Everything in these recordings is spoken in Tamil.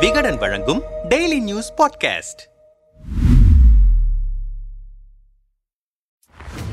விகடன் வழங்கும் டெய்லி நியூஸ் பாட்காஸ்ட்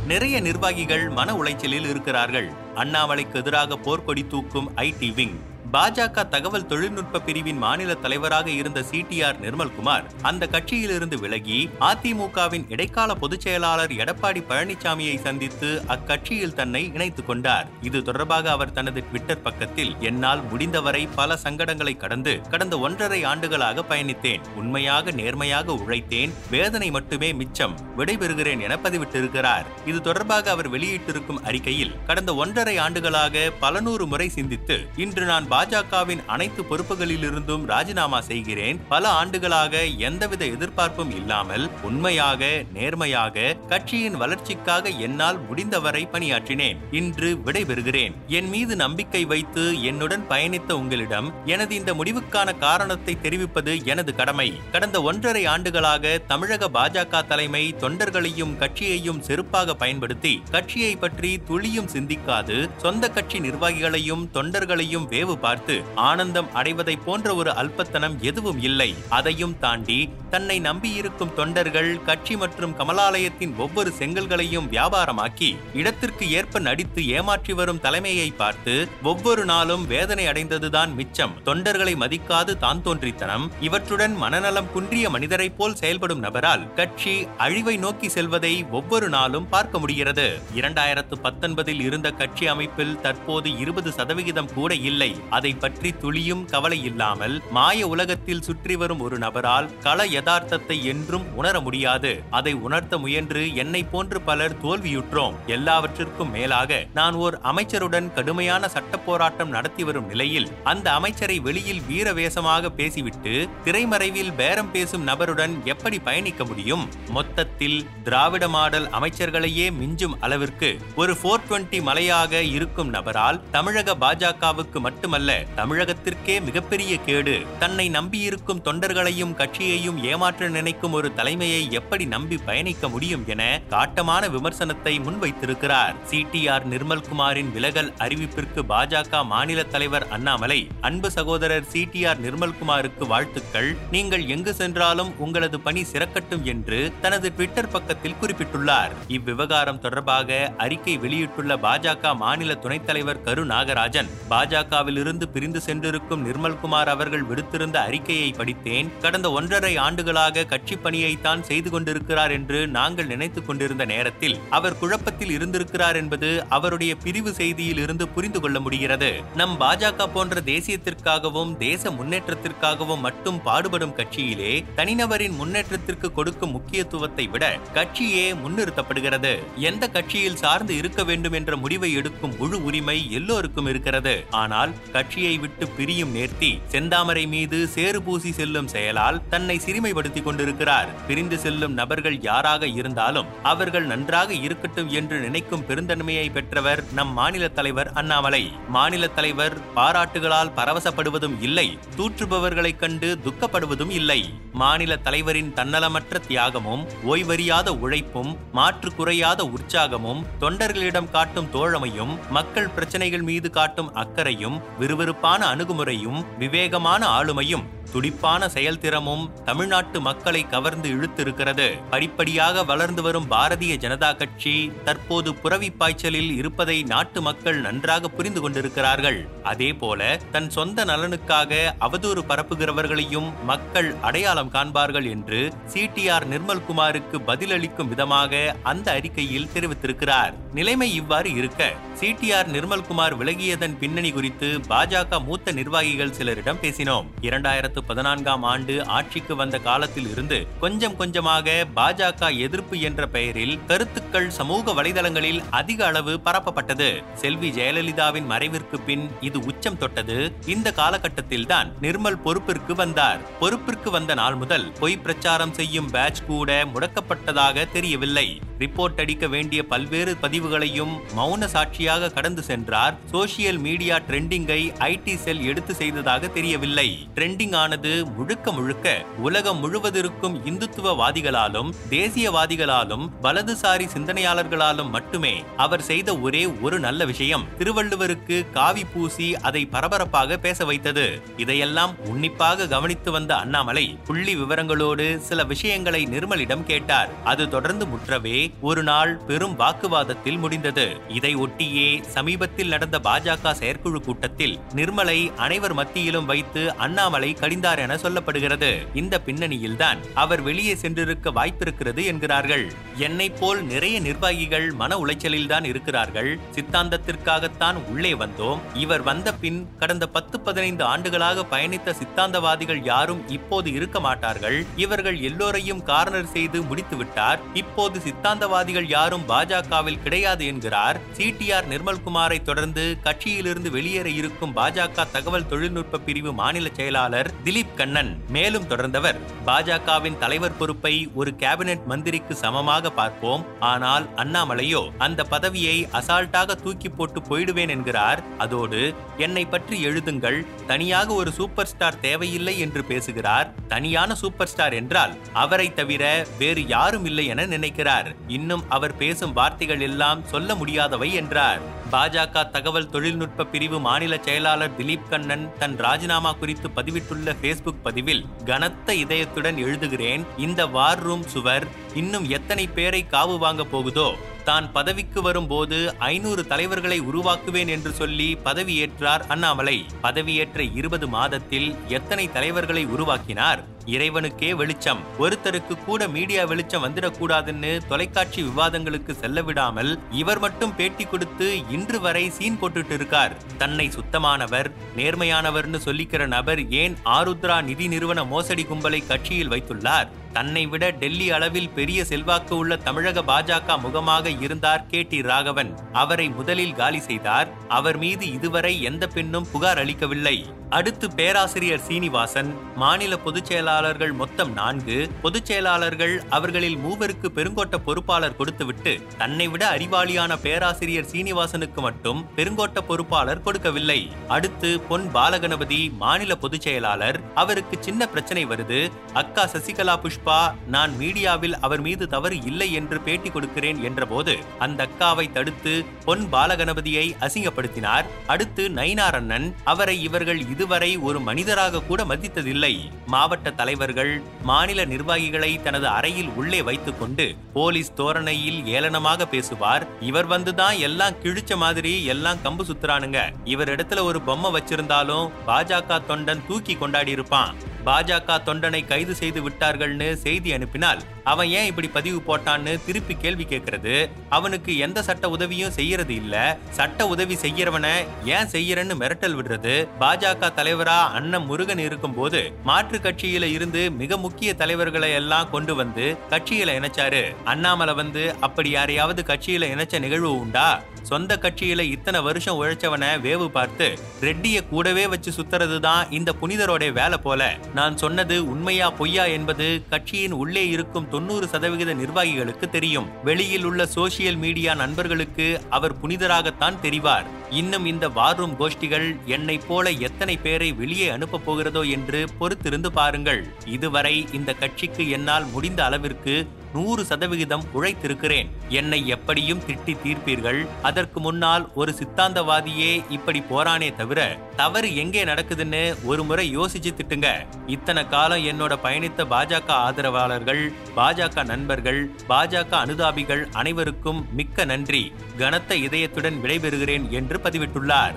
நிறைய நிர்வாகிகள் மன உளைச்சலில் இருக்கிறார்கள். அண்ணாமலைக்கு எதிராக போர்க்கொடி தூக்கும் ஐடி விங். பாஜக தகவல் தொழில்நுட்ப பிரிவின் மாநில தலைவராக இருந்த சிடிஆர் நிர்மல்குமார் அந்த கட்சியிலிருந்து விலகி அதிமுகவின் இடைக்கால பொதுச் செயலாளர் எடப்பாடி பழனிசாமியை சந்தித்து அக்கட்சியில் தன்னை இணைத்துக் கொண்டார். இது தொடர்பாக அவர் தனது ட்விட்டர் பக்கத்தில் என்னால் முடிந்தவரை பல சங்கடங்களை கடந்து கடந்த ஒன்றரை ஆண்டுகளாக பயணித்தேன். உண்மையாக நேர்மையாக உழைத்தேன். வேதனை மட்டுமே மிச்சம். விடைபெறுகிறேன் என பதிவிட்டிருக்கிறார். இது தொடர்பாக அவர் வெளியிட்டிருக்கும் அறிக்கையில் கடந்த ஒன்றரை ஆண்டுகளாக பல நூறு முறை சிந்தித்து இன்று நான் பாஜகவின் அனைத்து பொறுப்புகளிலிருந்தும் ராஜினாமா செய்கிறேன். பல ஆண்டுகளாக எந்தவித எதிர்பார்ப்பும் இல்லாமல் உண்மையாக நேர்மையாக கட்சியின் வளர்ச்சிக்காக என்னால் முடிந்தவரை பணியாற்றினேன். இன்று விடைபெறுகிறேன். என் மீது நம்பிக்கை வைத்து என்னுடன் பயணித்த உங்களிடம் எனது இந்த முடிவுக்கான காரணத்தை தெரிவிப்பது எனது கடமை. கடந்த ஒன்றரை ஆண்டுகளாக தமிழக பாஜக தலைமை தொண்டர்களையும் கட்சியையும் செருப்பாக பயன்படுத்தி கட்சியை பற்றி துளியும் சிந்திக்காது சொந்த கட்சி நிர்வாகிகளையும் தொண்டர்களையும் வேவு பார்த்து பார்த்து ஆனந்தம் அடைவதை போன்ற ஒரு அல்பத்தனம் எதுவும் இல்லை. அதையும் தாண்டி தன்னை நம்பியிருக்கும் தொண்டர்கள் கட்சி மற்றும் கமலாலயத்தின் ஒவ்வொரு செங்கல்களையும் வியாபாரமாக்கி இடத்திற்கு ஏற்ப நடித்து ஏமாற்றி வரும் தலைமையை பார்த்து ஒவ்வொரு நாளும் வேதனை அடைந்ததுதான் மிச்சம். தொண்டர்களை மதிக்காது தான் தோன்றித்தனம். இவற்றுடன் மனநலம் குன்றிய மனிதரைப் போல் செயல்படும் நபரால் கட்சி அழிவை நோக்கி செல்வதை ஒவ்வொரு நாளும் பார்க்க முடிகிறது. இரண்டாயிரத்து பத்தொன்பதில் இருந்த கட்சி அமைப்பில் தற்போது இருபது சதவிகிதம் கூட இல்லை. அதை பற்றி துளியும் கவலை இல்லாமல் மாய உலகத்தில் சுற்றி வரும் ஒரு நபரால் கள யதார்த்தத்தை என்றும் உணர முடியாது. அதை உணர்த்த முயன்று என்னை போன்று பலர் தோல்வியுற்றோம். எல்லாவற்றிற்கும் மேலாக நான் ஓர் அமைச்சருடன் கடுமையான சட்ட போராட்டம் நடத்தி வரும் நிலையில் அந்த அமைச்சரை வெளியில் வீரவேசமாக பேசிவிட்டு திரைமறைவில் பேரம் பேசும் நபருடன் எப்படி பயணிக்க முடியும்? மொத்தத்தில் திராவிட மாடல் அமைச்சர்களையே மிஞ்சும் அளவிற்கு ஒரு போர் டுவெண்டி மலையாக இருக்கும் நபரால் தமிழக பாஜகவுக்கு மட்டுமல்ல மட்டுமல்ல தமிழகத்திற்கே மிகப்பெரிய கேடு. தன்னை நம்பியிருக்கும் தொண்டர்களையும் கட்சியையும் ஏமாற்ற நினைக்கும் ஒரு தலைமையை எப்படி நம்பி பயணிக்க முடியும் என காட்டமான விமர்சனத்தை முன்வைத்திருக்கிறார். சிடிஆர் நிர்மல்குமாரின் விலகல் அறிவிப்பிற்கு பாஜக மாநில தலைவர் அண்ணாமலை அன்பு சகோதரர் சிடிஆர் நிர்மல்குமாருக்கு வாழ்த்துக்கள். நீங்கள் எங்கு சென்றாலும் உங்களது பணி சிறக்கட்டும் என்று தனது ட்விட்டர் பக்கத்தில் குறிப்பிட்டுள்ளார். இவ்விவகாரம் தொடர்பாக அறிக்கை வெளியிட்டுள்ள பாஜக மாநில துணைத் தலைவர் கரு நாகராஜன் பாஜகவில் இருந்து பிரிந்து சென்றிருக்கும் நிர்மல்குமார் அவர்கள் விடுத்திருந்த அறிக்கையை படித்தேன். கடந்த ஒன்றரை ஆண்டுகளாக கட்சி பணியைத்தான் செய்து கொண்டிருக்கிறார் என்று நாங்கள் நினைத்துக் கொண்டிருந்த நேரத்தில் அவர் குழப்பத்தில் இருந்திருக்கிறார் என்பது அவருடைய பிரிவு செய்தியில் இருந்து புரிந்து கொள்ள முடிகிறது. நம் பாஜக போன்ற தேசியத்திற்காகவும் தேச முன்னேற்றத்திற்காகவும் மட்டும் பாடுபடும் கட்சியிலே தனிநபரின் முன்னேற்றத்திற்கு கொடுக்கும் முக்கியத்துவத்தை விட கட்சியே முன்னிறுத்தப்படுகிறது. எந்த கட்சியில் சார்ந்து இருக்க வேண்டும் என்ற முடிவை எடுக்கும் முழு உரிமை எல்லோருக்கும் இருக்கிறது. ஆனால் கட்சியை விட்டு பிரியும் நேர்த்தி செந்தாமரை மீது சேறு பூசி செல்லும் செயலால் தன்னை சிறுமைப்படுத்திக் கொண்டிருக்கிறார். பிரிந்து செல்லும் நபர்கள் யாராக இருந்தாலும் அவர்கள் நன்றாக இருக்கட்டும் என்று நினைக்கும் பெருந்தன்மையை பெற்றவர் நம் மாநில தலைவர் அண்ணாமலை. மாநில தலைவர் பாராட்டுகளால் பரவசப்படுவதும் இல்லை தூற்றுபவர்களைக் கண்டு துக்கப்படுவதும் இல்லை. மாநில தலைவரின் தன்னலமற்ற தியாகமும் ஓய்வறியாத உழைப்பும் மாற்று குறையாத உற்சாகமும் தொண்டர்களிடம் காட்டும் தோழமையும் மக்கள் பிரச்சனைகள் மீது காட்டும் அக்கறையும் விறுவிறுப்பான அணுகுமுறையும் விவேகமான ஆளுமையும் துடிப்பான செயல்திறமும் தமிழ்நாட்டு மக்களை கவர்ந்து இழுத்திருக்கிறது. படிப்படியாக வளர்ந்து வரும் பாரதிய ஜனதா கட்சி தற்போது புறவி பாய்ச்சலில் இருப்பதை நாட்டு மக்கள் நன்றாக புரிந்து கொண்டிருக்கிறார்கள். அதே போல தன் சொந்த நலனுக்காக அவதூறு பரப்புகிறவர்களையும் மக்கள் அடையாளம் காண்பார்கள் என்று சிடிஆர் நிர்மல்குமாருக்கு பதிலளிக்கும் விதமாக அந்த அறிக்கையில் தெரிவித்திருக்கிறார். நிலைமை இவ்வாறு இருக்க சிடிஆர் நிர்மல்குமார் விலகியதன் பின்னணி குறித்து பாஜக மூத்த நிர்வாகிகள் சிலரிடம் பேசினோம். இரண்டாயிரத்து பதினான்காம் ஆண்டு ஆட்சிக்கு வந்த காலத்தில் இருந்து கொஞ்சம் கொஞ்சமாக பாஜக எதிர்ப்பு என்ற பெயரில் கருத்துக்கள் சமூக வலைதளங்களில் அதிக அளவு பரப்பப்பட்டது. செல்வி ஜெயலலிதாவின் மறைவிற்கு பின் இது உச்சம் தொட்டது. இந்த காலகட்டத்தில்தான் நிர்மல் பொறுப்பிற்கு வந்தார். பொறுப்பிற்கு வந்த நாள் முதல் பொய் பிரச்சாரம் செய்யும் பேட்ச் கூட முடக்கப்பட்டதாக தெரியவில்லை. ரிப்போர்ட் அடிக்க வேண்டிய பல்வேறு பதிவுகளையும் மௌன சாட்சியாக கடந்து சென்றார். சோசியல் மீடியா ட்ரெண்டிங்கை ஐடி செல் எடுத்து செய்ததாக தெரியவில்லை. ட்ரெண்டிங் ஆனது முழுக்க முழுக்க உலகம் முழுவதிருக்கும் இந்துத்துவவாதிகளாலும் தேசியவாதிகளாலும் வலதுசாரி சிந்தனையாளர்களாலும் மட்டுமே அவர் செய்த ஒரே ஒரு நல்ல விஷயம். திருவள்ளுவருக்கு காவி பூசி அதை பரபரப்பாக பேச வைத்தது. இதையெல்லாம் உன்னிப்பாக கவனித்து வந்த அண்ணாமலை புள்ளி விவரங்களோடு சில விஷயங்களை நிர்மலிடம் கேட்டார். அது தொடர்ந்து முற்றவே ஒரு நாள் பெரும் வாக்குவாதத்தில் முடிந்தது. இதை ஒட்டியே சமீபத்தில் நடந்த பாஜக செயற்குழு கூட்டத்தில் நிர்மலை அனைவர் மத்தியிலும் வைத்து அண்ணாமலை கடிந்தார் என சொல்லப்படுகிறது. இந்த பின்னணியில்தான் அவர் வெளியே சென்றிருக்க வாய்ப்பிருக்கிறது என்கிறார்கள். என்னை போல் நிறைய நிர்வாகிகள் மன உளைச்சலில்தான் இருக்கிறார்கள். சித்தாந்தத்திற்காகத்தான் உள்ளே வந்தோம். இவர் வந்த பின் கடந்த பத்து பதினைந்து ஆண்டுகளாக பயணித்த சித்தாந்தவாதிகள் யாரும் இப்போது இருக்க மாட்டார்கள். இவர்கள் எல்லோரையும் கார்னர் செய்து முடித்து விட்டார் இப்போது சித்தாந்தவாதிகள் யாரும் பாஜகவில் கிடையாது என்கிறார். சிடிஆர் நிர்மல்குமாரை தொடர்ந்து கட்சியிலிருந்து வெளியேற இருக்கும் பாஜக தகவல் தொழில்நுட்ப பிரிவு மாநில செயலாளர் திலீப் கண்ணன் மேலும் தொடர்ந்தவர். பாஜகவின் தலைவர் பொறுப்பை ஒரு கேபினெட் மந்திரிக்கு சமமாக பார்ப்போம். ஆனால் அண்ணாமலையோ அந்த பதவியை அசால்ட்டாக தூக்கி போட்டு போயிடுவேன் என்கிறார். அதோடு என்னை பற்றி எழுதுங்கள். தனியாக ஒரு சூப்பர் ஸ்டார் தேவையில்லை என்று பேசுகிறார். தனியான சூப்பர் ஸ்டார் என்றால் அவரை தவிர வேறு யாரும் இல்லை என நினைக்கிறார். இன்னும் அவர் பேசும் வார்த்தைகள் எல்லாம் சொல்ல முடியாதவை என்றார். பாஜக தகவல் தொழில்நுட்ப பிரிவு மாநில செயலாளர் திலீப் கண்ணன் தன் ராஜினாமா குறித்து பதிவிட்டுள்ள பேஸ்புக் பதிவில் கனத்த இதயத்துடன் எழுதுகிறேன். இந்த வார் ரூம் சுவர் இன்னும் எத்தனை பேரை காவு வாங்க போகுதோ? தான் பதவிக்கு வரும்போது ஐநூறு தலைவர்களை உருவாக்குவேன் என்று சொல்லி பதவியேற்றார் அண்ணாமலை. பதவியேற்ற இருபது மாதத்தில் எத்தனை தலைவர்களை உருவாக்கினார்? இறைவனுக்கே வெளிச்சம். ஒருத்தருக்கு கூட மீடியா வெளிச்சம் வந்துடக்கூடாதுன்னு தொலைக்காட்சி விவாதங்களுக்கு செல்ல விடாமல் இவர் மட்டும் பேட்டி கொடுத்து இன்று வரை சீன் போட்டுட்டு இருக்கார் தன்னை சுத்தமானவர் நேர்மையானவர்னு சொல்லிக்கிற நபர் ஏன் ஆருத்ரா நிதி நிறுவன மோசடி கும்பலை கட்சியில் வைத்துள்ளார்? தன்னை விட டெல்லி அளவில் பெரிய செல்வாக்கு உள்ள தமிழக பாஜக முகமாக இருந்தார் கே டி ராகவன். அவரை முதலில் காலி செய்தார். அவர் மீது இதுவரை எந்த பெண்ணும் புகார் அளிக்கவில்லை. அடுத்து பேராசிரியர் சீனிவாசன் மாநில பொதுச் செயலாளர்கள் மொத்தம் நான்கு. பொதுச் செயலாளர்கள் அவர்களில் மூவருக்கு பெருங்கோட்ட பொறுப்பாளர் கொடுத்துவிட்டு தன்னை விட அறிவாளியான பேராசிரியர் சீனிவாசனுக்கு மட்டும் பெருங்கோட்ட பொறுப்பாளர் கொடுக்கவில்லை. அடுத்து பொன் பாலகணபதி மாநில பொதுச் செயலாளர். அவருக்கு சின்ன பிரச்சனை வருது. அக்கா சசிகலா புஷ்ப நான் மீடியாவில் அவர் மீது தவறு இல்லை என்று பேட்டி கொடுக்கிறேன் என்றபோது அந்த அக்காவை தடுத்து பொன் பாலகணபதியை அசிங்கப்படுத்தினார். அடுத்து நயினார் அண்ணன் அவரை இவர்கள் இதுவரை ஒரு மனிதராக கூட மதித்ததில்லை. மாவட்ட தலைவர்கள் மாநில நிர்வாகிகளை தனது அறையில் உள்ளே வைத்துக் கொண்டு போலீஸ் தோரணையில் ஏளனமாக பேசுவார். இவர் வந்துதான் எல்லாம் கிழிச்ச மாதிரி எல்லாம் கம்பு சுத்துறானுங்க. இவர் இடத்துல ஒரு பொம்மை வச்சிருந்தாலும் பாஜக தொண்டன் தூக்கி கொண்டாடி இருப்பான். பாஜக தொண்டனை கைது செய்து விட்டார்கள்னு செய்தி அனுப்பினால் அவன் ஏன் இப்படி பதிவு போட்டான்னு திருப்பி கேள்வி கேட்கறது. அவனுக்கு எந்த சட்ட உதவியும் செய்யறது இல்ல. சட்ட உதவி செய்யறவனை ஏன் செய்யறன்னு மிரட்டல் விடுறது. பாஜக தலைவரா அண்ணன் முருகன் இருக்கும் போது மாற்று கட்சியில இருந்து மிக முக்கிய தலைவர்களை எல்லாம் கொண்டு வந்து கட்சியில இணைச்சாரு. அண்ணாமலை வந்து அப்படி யாரையாவது கட்சியில இணைச்ச நிகழ்வு உண்டா? சொந்த கட்சியில இத்தனை வருஷம் உழைச்சவனை வேவு பார்த்து ரெட்டிய கூடவே வச்சு சுத்துறது தான் இந்த புனிதரோட வேலை போல. நான் சொன்னது உண்மையா பொய்யா என்பது கட்சியின் உள்ளே இருக்கும் தொண்ணூறு சதவிகித நிர்வாகிகளுக்கு தெரியும். வெளியில் உள்ள சோசியல் மீடியா நண்பர்களுக்கு அவர் புனிதராகத்தான் தெரிவார். இன்னும் இந்த வார்ரூம் கோஷ்டிகள் என்னை போல எத்தனை பேரை வெளியே அனுப்பப் போகிறதோ என்று பொறுத்திருந்து பாருங்கள். இதுவரை இந்த கட்சிக்கு என்னால் முடிந்த அளவிற்கு நூறு சதவிகிதம் உழைத்திருக்கிறேன். என்னை எப்படியும் திட்டி தீர்ப்பீர்கள். அதற்கு முன்னால் ஒரு சித்தாந்தவாதியே இப்படி போறானே தவிர தவறு எங்கே நடக்குதுன்னு ஒரு முறை யோசிச்சு திட்டுங்க. இத்தனை காலம் என்னோட பயணித்த பாஜக ஆதரவாளர்கள் பாஜக நண்பர்கள் பாஜக அனுதாபிகள் அனைவருக்கும் மிக்க நன்றி. கனத்த இதயத்துடன் விடைபெறுகிறேன் என்று பதிவிட்டுள்ளார்.